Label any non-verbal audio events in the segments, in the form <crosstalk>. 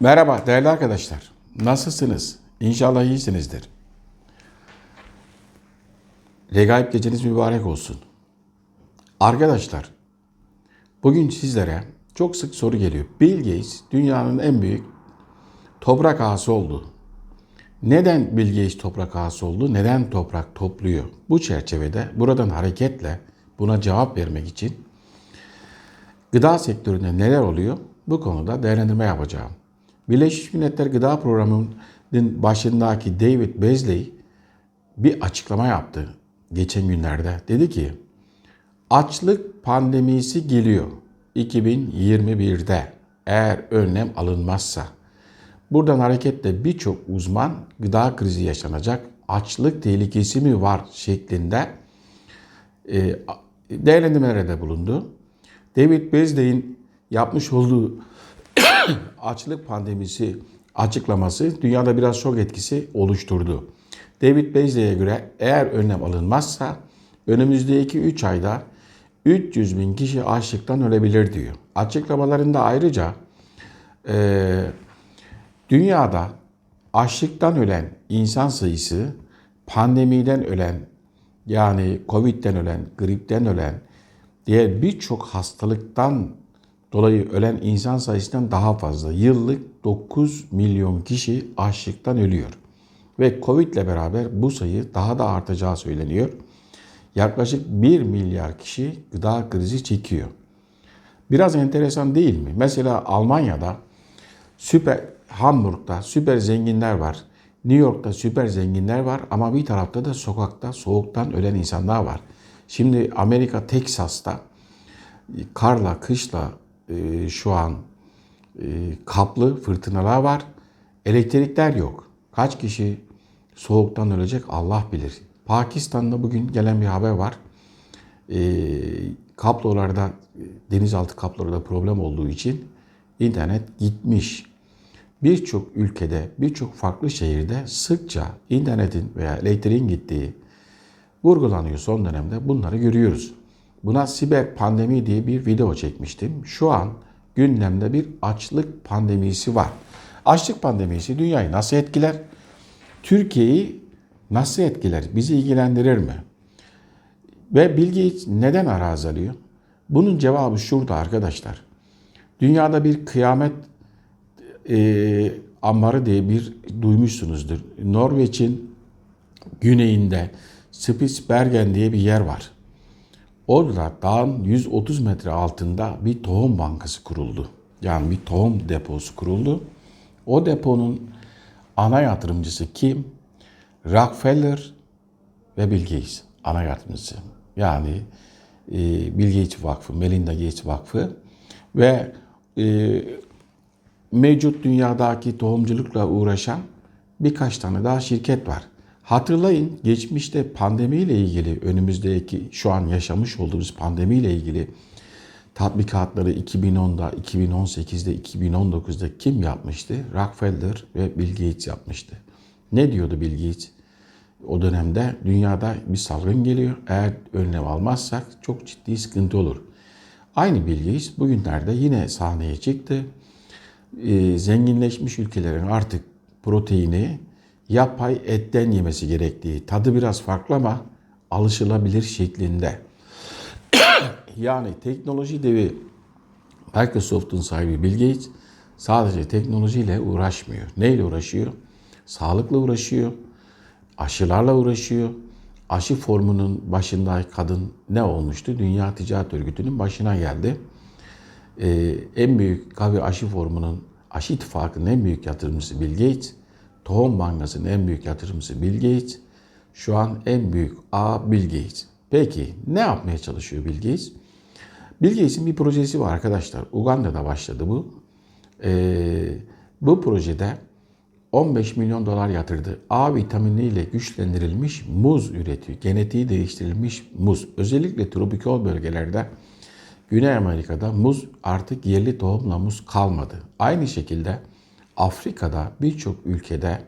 Merhaba değerli arkadaşlar. Nasılsınız? İnşallah iyisinizdir. Regaip geceniz mübarek olsun. Arkadaşlar, bugün sizlere çok sık soru geliyor. Bill Gates dünyanın en büyük toprak ağası oldu. Neden Bill Gates toprak ağası oldu? Neden toprak topluyor? Bu çerçevede buradan hareketle buna cevap vermek için gıda sektöründe neler oluyor? Bu konuda değerlendirme yapacağım. Birleşmiş Milletler Gıda Programı'nın başındaki David Beasley bir açıklama yaptı geçen günlerde. Dedi ki açlık pandemisi geliyor 2021'de eğer önlem alınmazsa. Buradan hareketle birçok uzman gıda krizi yaşanacak, açlık tehlikesi mi var şeklinde e, değerlendirmelere de bulundu. David Beasley'in yapmış olduğu <coughs> açlık pandemisi açıklaması dünyada biraz şok etkisi oluşturdu. David Beasley'e göre eğer önlem alınmazsa önümüzdeki 3 ayda 300 bin kişi açlıktan ölebilir diyor. Açıklamalarında ayrıca e, dünyada açlıktan ölen insan sayısı pandemiden ölen yani Covid'den ölen, gripten ölen, diğer birçok hastalıktan dolayı ölen insan sayısından daha fazla. Yıllık 9 milyon kişi açlıktan ölüyor. Ve Covid ile beraber bu sayı daha da artacağı söyleniyor. Yaklaşık 1 milyar kişi gıda krizi çekiyor. Biraz enteresan değil mi? Mesela Almanya'da süper Hamburg'da süper zenginler var. New York'ta süper zenginler var ama bir tarafta da sokakta soğuktan ölen insanlar var. Şimdi Amerika Teksas'ta karla, kışla e, şu an e, kaplı fırtınalar var. Elektrikler yok. Kaç kişi soğuktan ölecek Allah bilir. Pakistan'da bugün gelen bir haber var. E, kablolarda, denizaltı kablolarda problem olduğu için internet gitmiş. Birçok ülkede, birçok farklı şehirde sıkça internetin veya elektriğin gittiği vurgulanıyor son dönemde. Bunları görüyoruz. Buna siber pandemi diye bir video çekmiştim. Şu an gündemde bir açlık pandemisi var. Açlık pandemisi dünyayı nasıl etkiler? Türkiye'yi nasıl etkiler? Bizi ilgilendirir mi? Ve Gates neden ara azalıyor? Bunun cevabı şurada arkadaşlar. Dünyada bir kıyamet e, ambarı diye bir duymuşsunuzdur. Norveç'in güneyinde Spitsbergen diye bir yer var. Orada dağın 130 metre altında bir tohum bankası kuruldu. Yani bir tohum deposu kuruldu. O deponun ana yatırımcısı kim? Rockefeller ve Bill Gates ana yatırımcısı. Yani e, Bill Gates Vakfı, Melinda Gates Vakfı ve e, mevcut dünyadaki tohumculukla uğraşan birkaç tane daha şirket var. Hatırlayın geçmişte pandemiyle ilgili önümüzdeki şu an yaşamış olduğumuz pandemiyle ilgili tatbikatları 2010'da, 2018'de, 2019'da kim yapmıştı? Rockefeller ve Bill Gates yapmıştı. Ne diyordu Bill Gates? O dönemde dünyada bir salgın geliyor. Eğer önlem almazsak çok ciddi sıkıntı olur. Aynı Bill Gates bugünlerde yine sahneye çıktı. Ee, zenginleşmiş ülkelerin artık proteini yapay etten yemesi gerektiği, tadı biraz farklı ama alışılabilir şeklinde. <coughs> yani teknoloji devi Microsoft'un sahibi Bill Gates sadece teknolojiyle uğraşmıyor. Neyle uğraşıyor? Sağlıkla uğraşıyor, aşılarla uğraşıyor. Aşı formunun başındaki kadın ne olmuştu? Dünya Ticaret Örgütü'nün başına geldi. Ee, en büyük tabi aşı formunun, aşı ittifakının en büyük yatırımcısı Bill Gates. Tohum Bankası'nın en büyük yatırımcısı Bill Gates. Şu an en büyük A Bill Gates. Peki ne yapmaya çalışıyor Bill Gates? Bill Gates'in bir projesi var arkadaşlar. Uganda'da başladı bu. Ee, bu projede 15 milyon dolar yatırdı. A vitaminiyle güçlendirilmiş muz üretiyor. Genetiği değiştirilmiş muz. Özellikle tropikal bölgelerde Güney Amerika'da muz artık yerli tohumla muz kalmadı. Aynı şekilde Afrika'da birçok ülkede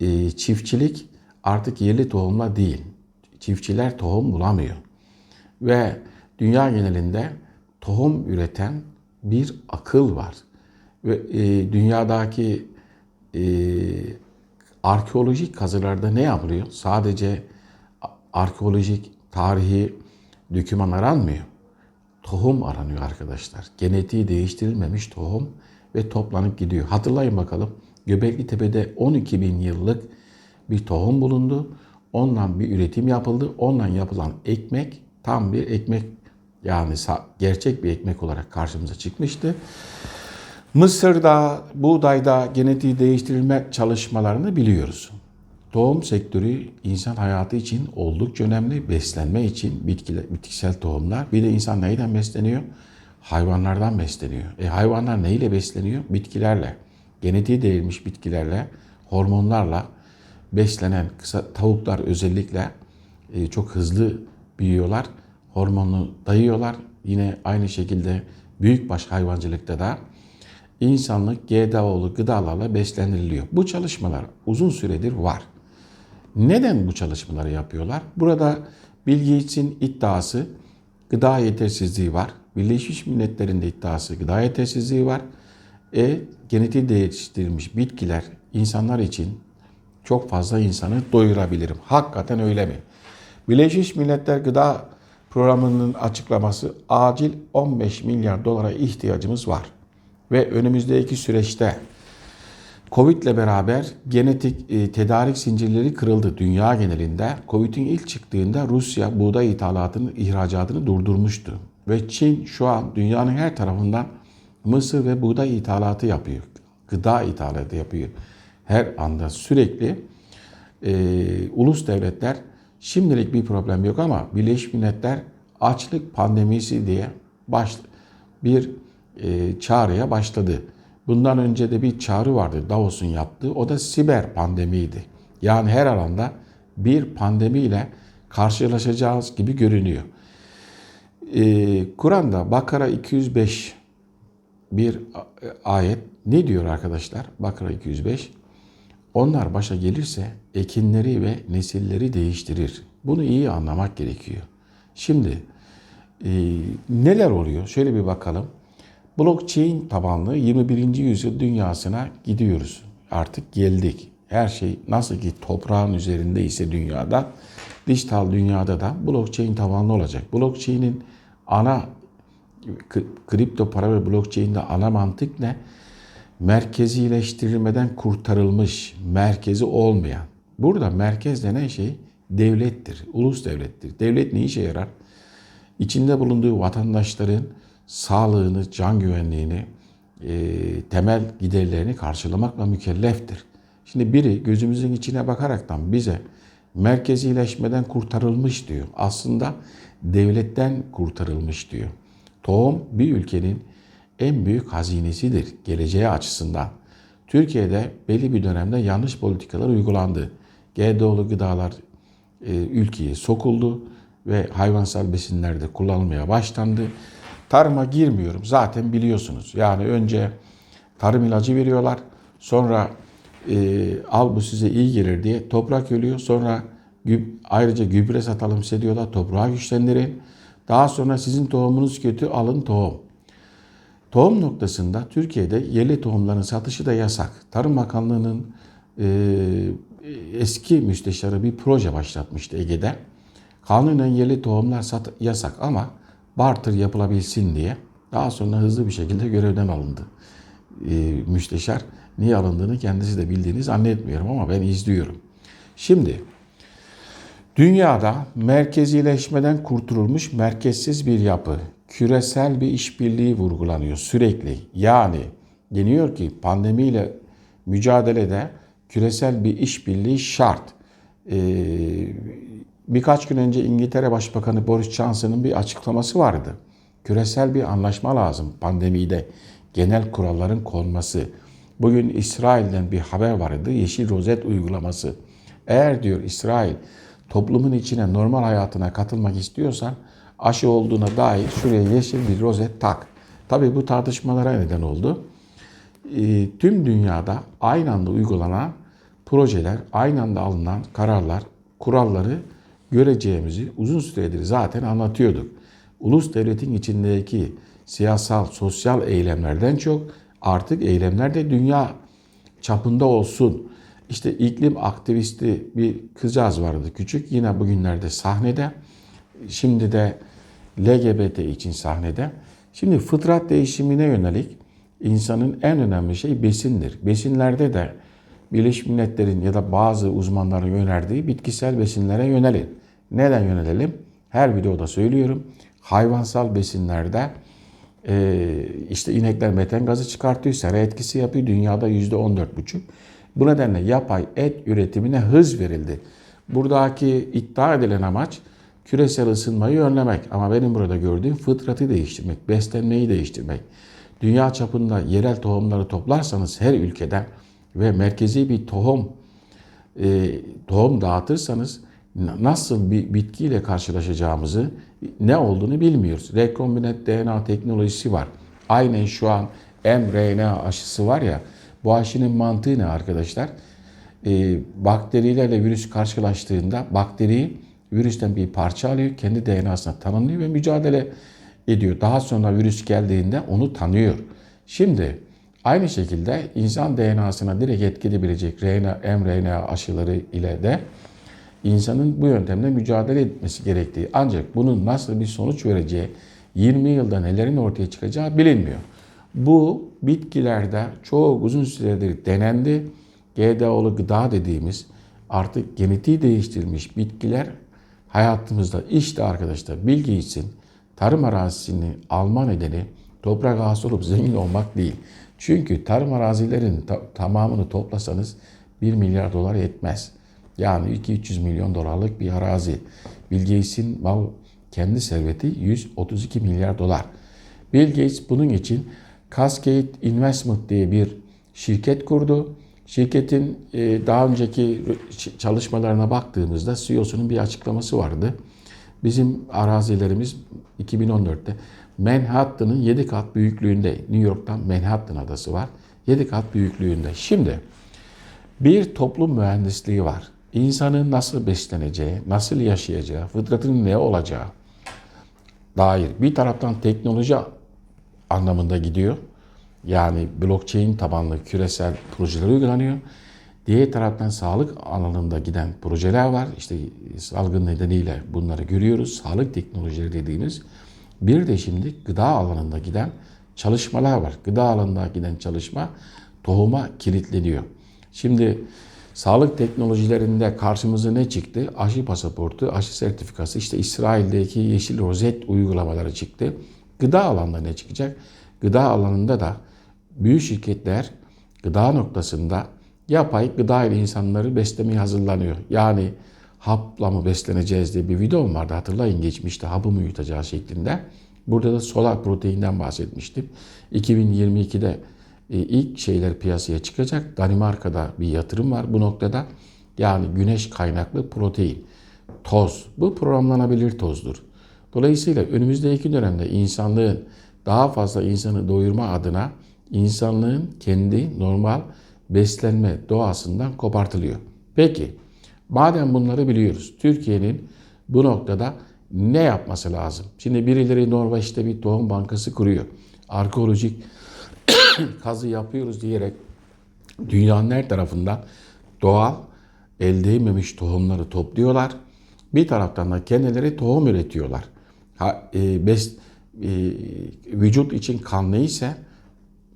e, çiftçilik artık yerli tohumla değil. Çiftçiler tohum bulamıyor. Ve dünya genelinde tohum üreten bir akıl var. ve e, dünyadaki e, arkeolojik kazılarda ne yapılıyor? Sadece arkeolojik, tarihi doküman aranmıyor. Tohum aranıyor arkadaşlar. Genetiği değiştirilmemiş tohum ve toplanıp gidiyor. Hatırlayın bakalım. Göbekli Tepe'de 12 bin yıllık bir tohum bulundu. Ondan bir üretim yapıldı. Ondan yapılan ekmek tam bir ekmek yani gerçek bir ekmek olarak karşımıza çıkmıştı. Mısır'da, buğdayda genetiği değiştirilme çalışmalarını biliyoruz. Tohum sektörü insan hayatı için oldukça önemli. Beslenme için bitkiler, bitkisel tohumlar. Bir de insan neyden besleniyor? Hayvanlardan besleniyor. E hayvanlar neyle besleniyor? Bitkilerle. Genetiği değişmiş bitkilerle, hormonlarla beslenen kısa tavuklar özellikle e, çok hızlı büyüyorlar. Hormonlu dayıyorlar. Yine aynı şekilde büyükbaş hayvancılıkta da insanlık GDO'lu gıdalarla beslendiriliyor. Bu çalışmalar uzun süredir var. Neden bu çalışmaları yapıyorlar? Burada bilgi için iddiası gıda yetersizliği var. Birleşmiş Milletler'in de iddiası gıda yetersizliği var. E genetiği değiştirilmiş bitkiler insanlar için çok fazla insanı doyurabilirim. Hakikaten öyle mi? Birleşmiş Milletler Gıda Programı'nın açıklaması acil 15 milyar dolara ihtiyacımız var. Ve önümüzdeki süreçte Covid ile beraber genetik e, tedarik zincirleri kırıldı dünya genelinde. Covid'in ilk çıktığında Rusya buğday ithalatını, ihracatını durdurmuştu. Ve Çin şu an dünyanın her tarafından mısır ve buğday ithalatı yapıyor. Gıda ithalatı yapıyor. Her anda sürekli e, ulus devletler şimdilik bir problem yok ama Birleşmiş Milletler açlık pandemisi diye baş, bir e, çağrıya başladı. Bundan önce de bir çağrı vardı Davos'un yaptığı. O da siber pandemiydi. Yani her alanda bir pandemiyle karşılaşacağız gibi görünüyor. Ee, Kur'an'da Bakara 205 bir ayet ne diyor arkadaşlar? Bakara 205. Onlar başa gelirse ekinleri ve nesilleri değiştirir. Bunu iyi anlamak gerekiyor. Şimdi e, neler oluyor? Şöyle bir bakalım. Blockchain tabanlı 21. yüzyıl dünyasına gidiyoruz. Artık geldik. Her şey nasıl ki toprağın üzerinde ise dünyada, dijital dünyada da blockchain tabanlı olacak. Blockchain'in ana kripto para ve blockchain'de ana mantık ne? Merkezileştirilmeden kurtarılmış, merkezi olmayan. Burada merkez denen şey devlettir, ulus devlettir. Devlet ne işe yarar? İçinde bulunduğu vatandaşların sağlığını, can güvenliğini, e, temel giderlerini karşılamakla mükelleftir. Şimdi biri gözümüzün içine bakaraktan bize merkezileşmeden kurtarılmış diyor. Aslında devletten kurtarılmış diyor. Tohum bir ülkenin en büyük hazinesidir geleceği açısından. Türkiye'de belli bir dönemde yanlış politikalar uygulandı. GDO'lu gıdalar e, ülkeye sokuldu ve hayvansal besinlerde kullanılmaya başlandı. Tarıma girmiyorum zaten biliyorsunuz. Yani önce tarım ilacı veriyorlar. Sonra e, al bu size iyi gelir diye toprak ölüyor. Sonra ayrıca gübre satalım size diyorlar. Toprağı güçlendirin. Daha sonra sizin tohumunuz kötü alın tohum. Tohum noktasında Türkiye'de yerli tohumların satışı da yasak. Tarım Bakanlığı'nın e, eski müsteşarı bir proje başlatmıştı Ege'de. Kanunen yerli tohumlar sat, yasak ama barter yapılabilsin diye daha sonra hızlı bir şekilde görevden alındı. E, müsteşar niye alındığını kendisi de bildiğini zannetmiyorum ama ben izliyorum. Şimdi dünyada merkezileşmeden kurtulmuş merkezsiz bir yapı, küresel bir işbirliği vurgulanıyor sürekli. Yani deniyor ki pandemiyle mücadelede küresel bir işbirliği şart. Ee, Birkaç gün önce İngiltere Başbakanı Boris Johnson'ın bir açıklaması vardı. Küresel bir anlaşma lazım pandemide. Genel kuralların konması. Bugün İsrail'den bir haber vardı. Yeşil rozet uygulaması. Eğer diyor İsrail toplumun içine normal hayatına katılmak istiyorsan aşı olduğuna dair şuraya yeşil bir rozet tak. Tabii bu tartışmalara neden oldu. E, tüm dünyada aynı anda uygulanan projeler, aynı anda alınan kararlar, kuralları göreceğimizi uzun süredir zaten anlatıyorduk. Ulus devletin içindeki siyasal, sosyal eylemlerden çok Artık eylemler de dünya çapında olsun. İşte iklim aktivisti bir kızcağız vardı küçük. Yine bugünlerde sahnede. Şimdi de LGBT için sahnede. Şimdi fıtrat değişimine yönelik insanın en önemli şey besindir. Besinlerde de Birleşmiş Milletler'in ya da bazı uzmanların önerdiği bitkisel besinlere yönelin. Neden yönelelim? Her videoda söylüyorum. Hayvansal besinlerde işte inekler meten gazı çıkartıyor, sera etkisi yapıyor. Dünyada yüzde on dört buçuk. Bu nedenle yapay et üretimine hız verildi. Buradaki iddia edilen amaç küresel ısınmayı önlemek. Ama benim burada gördüğüm fıtratı değiştirmek, beslenmeyi değiştirmek. Dünya çapında yerel tohumları toplarsanız her ülkeden ve merkezi bir tohum e, tohum dağıtırsanız nasıl bir bitkiyle karşılaşacağımızı ne olduğunu bilmiyoruz. Rekombinant DNA teknolojisi var. Aynen şu an mRNA aşısı var ya bu aşının mantığı ne arkadaşlar? E, bakterilerle virüs karşılaştığında bakteriyi virüsten bir parça alıyor, kendi DNA'sına tanımlıyor ve mücadele ediyor. Daha sonra virüs geldiğinde onu tanıyor. Şimdi aynı şekilde insan DNA'sına direkt etki edebilecek RNA, mRNA aşıları ile de insanın bu yöntemle mücadele etmesi gerektiği ancak bunun nasıl bir sonuç vereceği 20 yılda nelerin ortaya çıkacağı bilinmiyor. Bu bitkilerde çok uzun süredir denendi. GDO'lu gıda dediğimiz artık genetiği değiştirilmiş bitkiler hayatımızda işte arkadaşlar bilgi için tarım arazisini alma nedeni toprak ağası olup zengin olmak değil. Çünkü tarım arazilerin ta- tamamını toplasanız 1 milyar dolar yetmez. Yani 2-300 milyon dolarlık bir arazi. Bill Gates'in mal kendi serveti 132 milyar dolar. Bill Gates bunun için Cascade Investment diye bir şirket kurdu. Şirketin e, daha önceki çalışmalarına baktığımızda CEO'sunun bir açıklaması vardı. Bizim arazilerimiz 2014'te Manhattan'ın 7 kat büyüklüğünde. New York'tan Manhattan adası var. 7 kat büyüklüğünde. Şimdi bir toplum mühendisliği var. İnsanın nasıl besleneceği, nasıl yaşayacağı, fıtratının ne olacağı dair bir taraftan teknoloji anlamında gidiyor. Yani blockchain tabanlı küresel projeler uygulanıyor. Diğer taraftan sağlık alanında giden projeler var. İşte salgın nedeniyle bunları görüyoruz. Sağlık teknolojileri dediğimiz. Bir de şimdi gıda alanında giden çalışmalar var. Gıda alanında giden çalışma tohuma kilitleniyor. Şimdi sağlık teknolojilerinde karşımıza ne çıktı? Aşı pasaportu, aşı sertifikası, işte İsrail'deki yeşil rozet uygulamaları çıktı. Gıda alanında ne çıkacak? Gıda alanında da büyük şirketler gıda noktasında yapay gıda ile insanları beslemeye hazırlanıyor. Yani hapla mı besleneceğiz diye bir videom vardı hatırlayın geçmişte hapı mı yutacağız şeklinde. Burada da solar proteinden bahsetmiştim. 2022'de e, ilk şeyler piyasaya çıkacak. Danimarka'da bir yatırım var bu noktada. Yani güneş kaynaklı protein, toz. Bu programlanabilir tozdur. Dolayısıyla önümüzdeki dönemde insanlığın daha fazla insanı doyurma adına insanlığın kendi normal beslenme doğasından kopartılıyor. Peki madem bunları biliyoruz Türkiye'nin bu noktada ne yapması lazım? Şimdi birileri Norveç'te bir tohum bankası kuruyor. Arkeolojik <coughs> kazı yapıyoruz diyerek dünyanın her tarafından doğal elde edilmemiş tohumları topluyorlar. Bir taraftan da kendileri tohum üretiyorlar. Ha, e, bes, e, vücut için kan neyse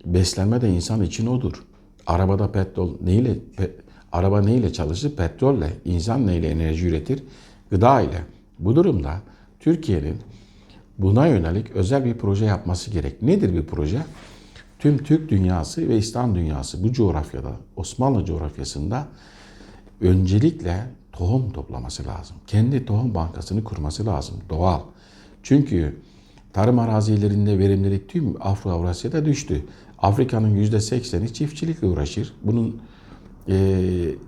beslenme de insan için odur. Arabada petrol neyle pe, araba neyle çalışır? Petrolle. İnsan neyle enerji üretir? Gıda ile. Bu durumda Türkiye'nin buna yönelik özel bir proje yapması gerek. Nedir bir proje? Tüm Türk dünyası ve İslam dünyası bu coğrafyada, Osmanlı coğrafyasında öncelikle tohum toplaması lazım. Kendi tohum bankasını kurması lazım. Doğal. Çünkü tarım arazilerinde verimlilik tüm Afro-Avrasya'da düştü. Afrika'nın %80'i çiftçilikle uğraşır. Bunun e,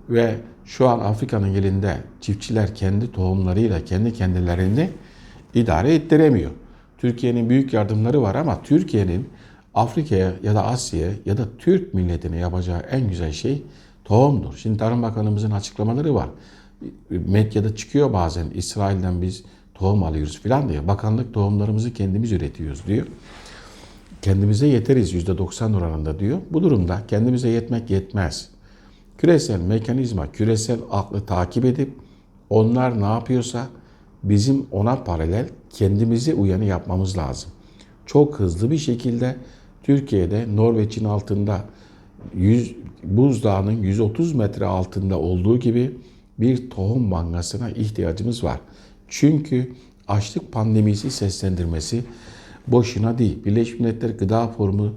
ve şu an Afrika'nın elinde çiftçiler kendi tohumlarıyla kendi kendilerini idare ettiremiyor. Türkiye'nin büyük yardımları var ama Türkiye'nin Afrika'ya ya da Asya'ya ya da Türk milletine yapacağı en güzel şey tohumdur. Şimdi Tarım Bakanımızın açıklamaları var. Medyada çıkıyor bazen İsrail'den biz tohum alıyoruz filan diye. Bakanlık tohumlarımızı kendimiz üretiyoruz diyor. kendimize yeteriz %90 oranında diyor. Bu durumda kendimize yetmek yetmez. Küresel mekanizma, küresel aklı takip edip onlar ne yapıyorsa bizim ona paralel kendimize uyanı yapmamız lazım. Çok hızlı bir şekilde Türkiye'de Norveç'in altında 100, buzdağının 130 metre altında olduğu gibi bir tohum bankasına ihtiyacımız var. Çünkü açlık pandemisi seslendirmesi boşuna değil. Birleşmiş Milletler Gıda Forumu,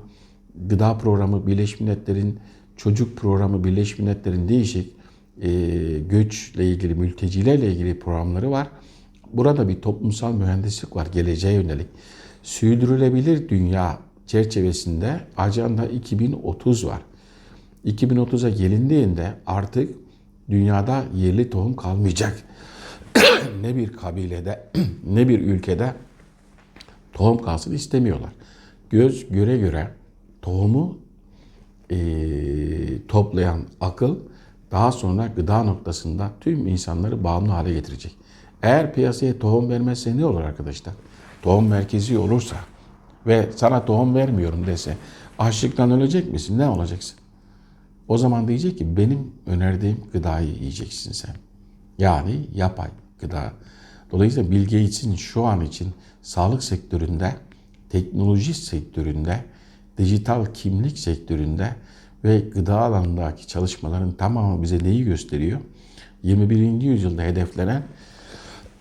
Gıda Programı, Birleşmiş Milletler'in Çocuk Programı, Birleşmiş Milletler'in değişik e, göçle ilgili, mültecilerle ilgili programları var. Burada bir toplumsal mühendislik var geleceğe yönelik. Sürdürülebilir dünya çerçevesinde Ajanda 2030 var. 2030'a gelindiğinde artık dünyada yerli tohum kalmayacak. Ne bir kabilede <clears throat> ne bir ülkede tohum kalsın istemiyorlar. Göz göre göre tohumu e, toplayan akıl daha sonra gıda noktasında tüm insanları bağımlı hale getirecek. Eğer piyasaya tohum vermezse ne olur arkadaşlar? Tohum merkezi olursa ve sana tohum vermiyorum dese açlıktan ölecek misin? Ne olacaksın? O zaman diyecek ki benim önerdiğim gıdayı yiyeceksin sen. Yani yapay gıda. Dolayısıyla Bill Gates'in şu an için sağlık sektöründe, teknoloji sektöründe, dijital kimlik sektöründe ve gıda alanındaki çalışmaların tamamı bize neyi gösteriyor? 21. yüzyılda hedeflenen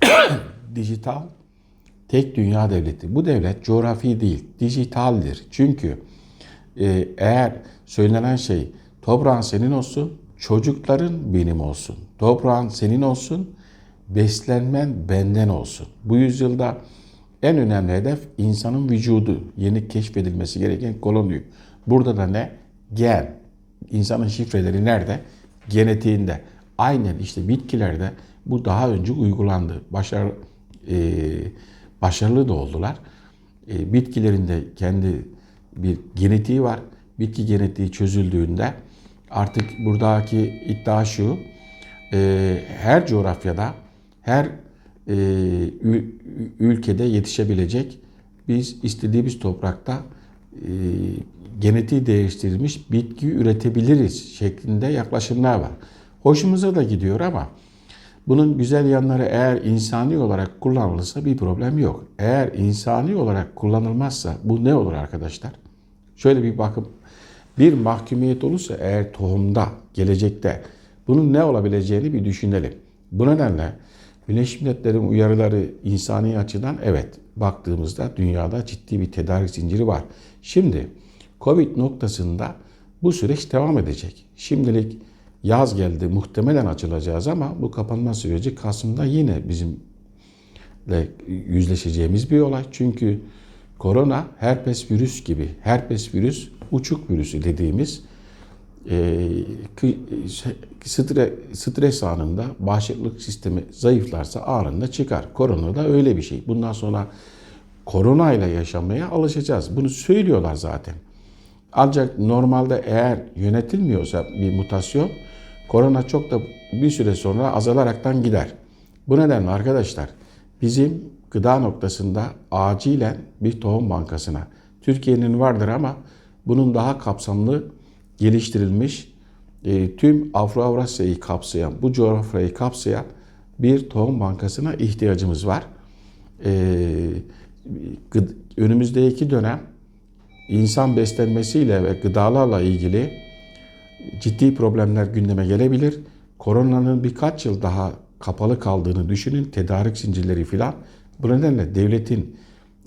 <coughs> dijital tek dünya devleti. Bu devlet coğrafi değil, dijitaldir. Çünkü e, eğer söylenen şey toprağın senin olsun, çocukların benim olsun. Toprağın senin olsun, beslenmen benden olsun. Bu yüzyılda en önemli hedef insanın vücudu. Yeni keşfedilmesi gereken koloni. Burada da ne? Gen. İnsanın şifreleri nerede? Genetiğinde. Aynen işte bitkilerde bu daha önce uygulandı. Başar, e, başarılı da oldular. E, bitkilerinde kendi bir genetiği var. Bitki genetiği çözüldüğünde artık buradaki iddia şu, e, her coğrafyada, her e, ülkede yetişebilecek biz istediğimiz toprakta e, genetiği değiştirilmiş bitki üretebiliriz şeklinde yaklaşımlar var. Hoşumuza da gidiyor ama bunun güzel yanları eğer insani olarak kullanılırsa bir problem yok. Eğer insani olarak kullanılmazsa bu ne olur arkadaşlar? Şöyle bir bakın. Bir mahkumiyet olursa eğer tohumda, gelecekte bunun ne olabileceğini bir düşünelim. Bu nedenle Birleşmiş Milletler'in uyarıları insani açıdan evet baktığımızda dünyada ciddi bir tedarik zinciri var. Şimdi Covid noktasında bu süreç devam edecek. Şimdilik yaz geldi muhtemelen açılacağız ama bu kapanma süreci Kasım'da yine bizimle yüzleşeceğimiz bir olay. Çünkü korona herpes virüs gibi herpes virüs uçuk virüsü dediğimiz stres, stres anında bağışıklık sistemi zayıflarsa anında çıkar. Korona da öyle bir şey. Bundan sonra korona ile yaşamaya alışacağız. Bunu söylüyorlar zaten. Ancak normalde eğer yönetilmiyorsa bir mutasyon korona çok da bir süre sonra azalaraktan gider. Bu nedenle arkadaşlar bizim gıda noktasında acilen bir tohum bankasına Türkiye'nin vardır ama bunun daha kapsamlı geliştirilmiş e, tüm Afro-Avrasya'yı kapsayan, bu coğrafyayı kapsayan bir tohum bankasına ihtiyacımız var. E, önümüzdeki dönem insan beslenmesiyle ve gıdalarla ilgili ciddi problemler gündeme gelebilir. Koronanın birkaç yıl daha kapalı kaldığını düşünün. Tedarik zincirleri filan. Bu nedenle devletin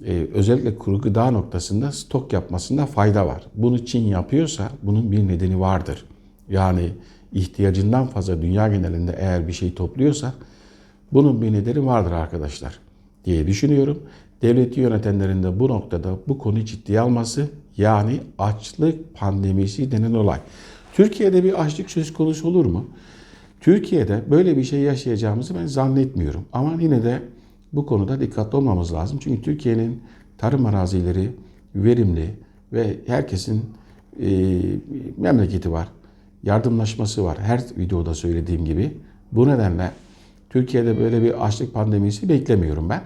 e, özellikle kuru gıda noktasında stok yapmasında fayda var. Bunu Çin yapıyorsa bunun bir nedeni vardır. Yani ihtiyacından fazla dünya genelinde eğer bir şey topluyorsa bunun bir nedeni vardır arkadaşlar diye düşünüyorum. Devleti yönetenlerin de bu noktada bu konuyu ciddiye alması yani açlık pandemisi denen olay. Türkiye'de bir açlık söz konusu olur mu? Türkiye'de böyle bir şey yaşayacağımızı ben zannetmiyorum. Ama yine de bu konuda dikkatli olmamız lazım. Çünkü Türkiye'nin tarım arazileri verimli ve herkesin e, memleketi var. Yardımlaşması var. Her videoda söylediğim gibi. Bu nedenle Türkiye'de böyle bir açlık pandemisi beklemiyorum ben.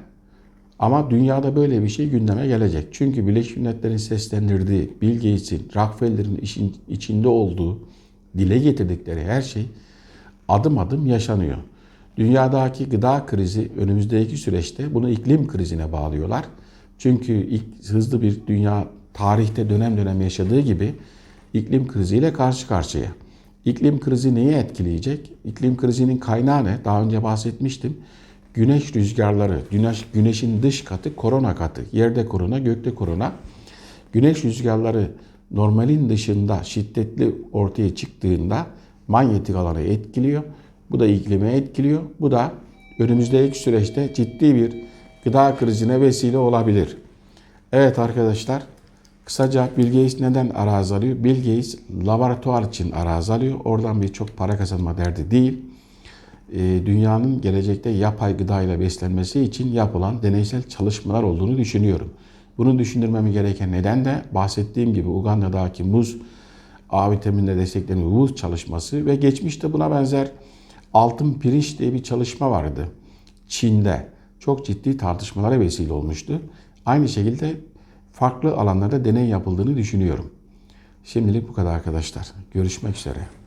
Ama dünyada böyle bir şey gündeme gelecek. Çünkü Birleşmiş Milletler'in seslendirdiği, Bill Gates'in, Rockefeller'in içinde olduğu, dile getirdikleri her şey adım adım yaşanıyor. Dünyadaki gıda krizi önümüzdeki süreçte bunu iklim krizine bağlıyorlar. Çünkü ilk hızlı bir dünya tarihte dönem dönem yaşadığı gibi iklim kriziyle karşı karşıya. İklim krizi neyi etkileyecek? İklim krizinin kaynağı ne? Daha önce bahsetmiştim. Güneş rüzgarları, güneş, güneşin dış katı korona katı. Yerde korona, gökte korona. Güneş rüzgarları normalin dışında şiddetli ortaya çıktığında manyetik alanı etkiliyor. Bu da iklimi etkiliyor. Bu da önümüzdeki süreçte ciddi bir gıda krizine vesile olabilir. Evet arkadaşlar, kısaca Bill Gates neden arazi alıyor? Bill Gates laboratuvar için arazi alıyor. Oradan bir çok para kazanma derdi değil. Ee, dünyanın gelecekte yapay gıda ile beslenmesi için yapılan deneysel çalışmalar olduğunu düşünüyorum. Bunu düşündürmemi gereken neden de bahsettiğim gibi Uganda'daki muz A vitaminle desteklenen muz çalışması ve geçmişte buna benzer altın pirinç diye bir çalışma vardı. Çin'de çok ciddi tartışmalara vesile olmuştu. Aynı şekilde farklı alanlarda deney yapıldığını düşünüyorum. Şimdilik bu kadar arkadaşlar. Görüşmek üzere.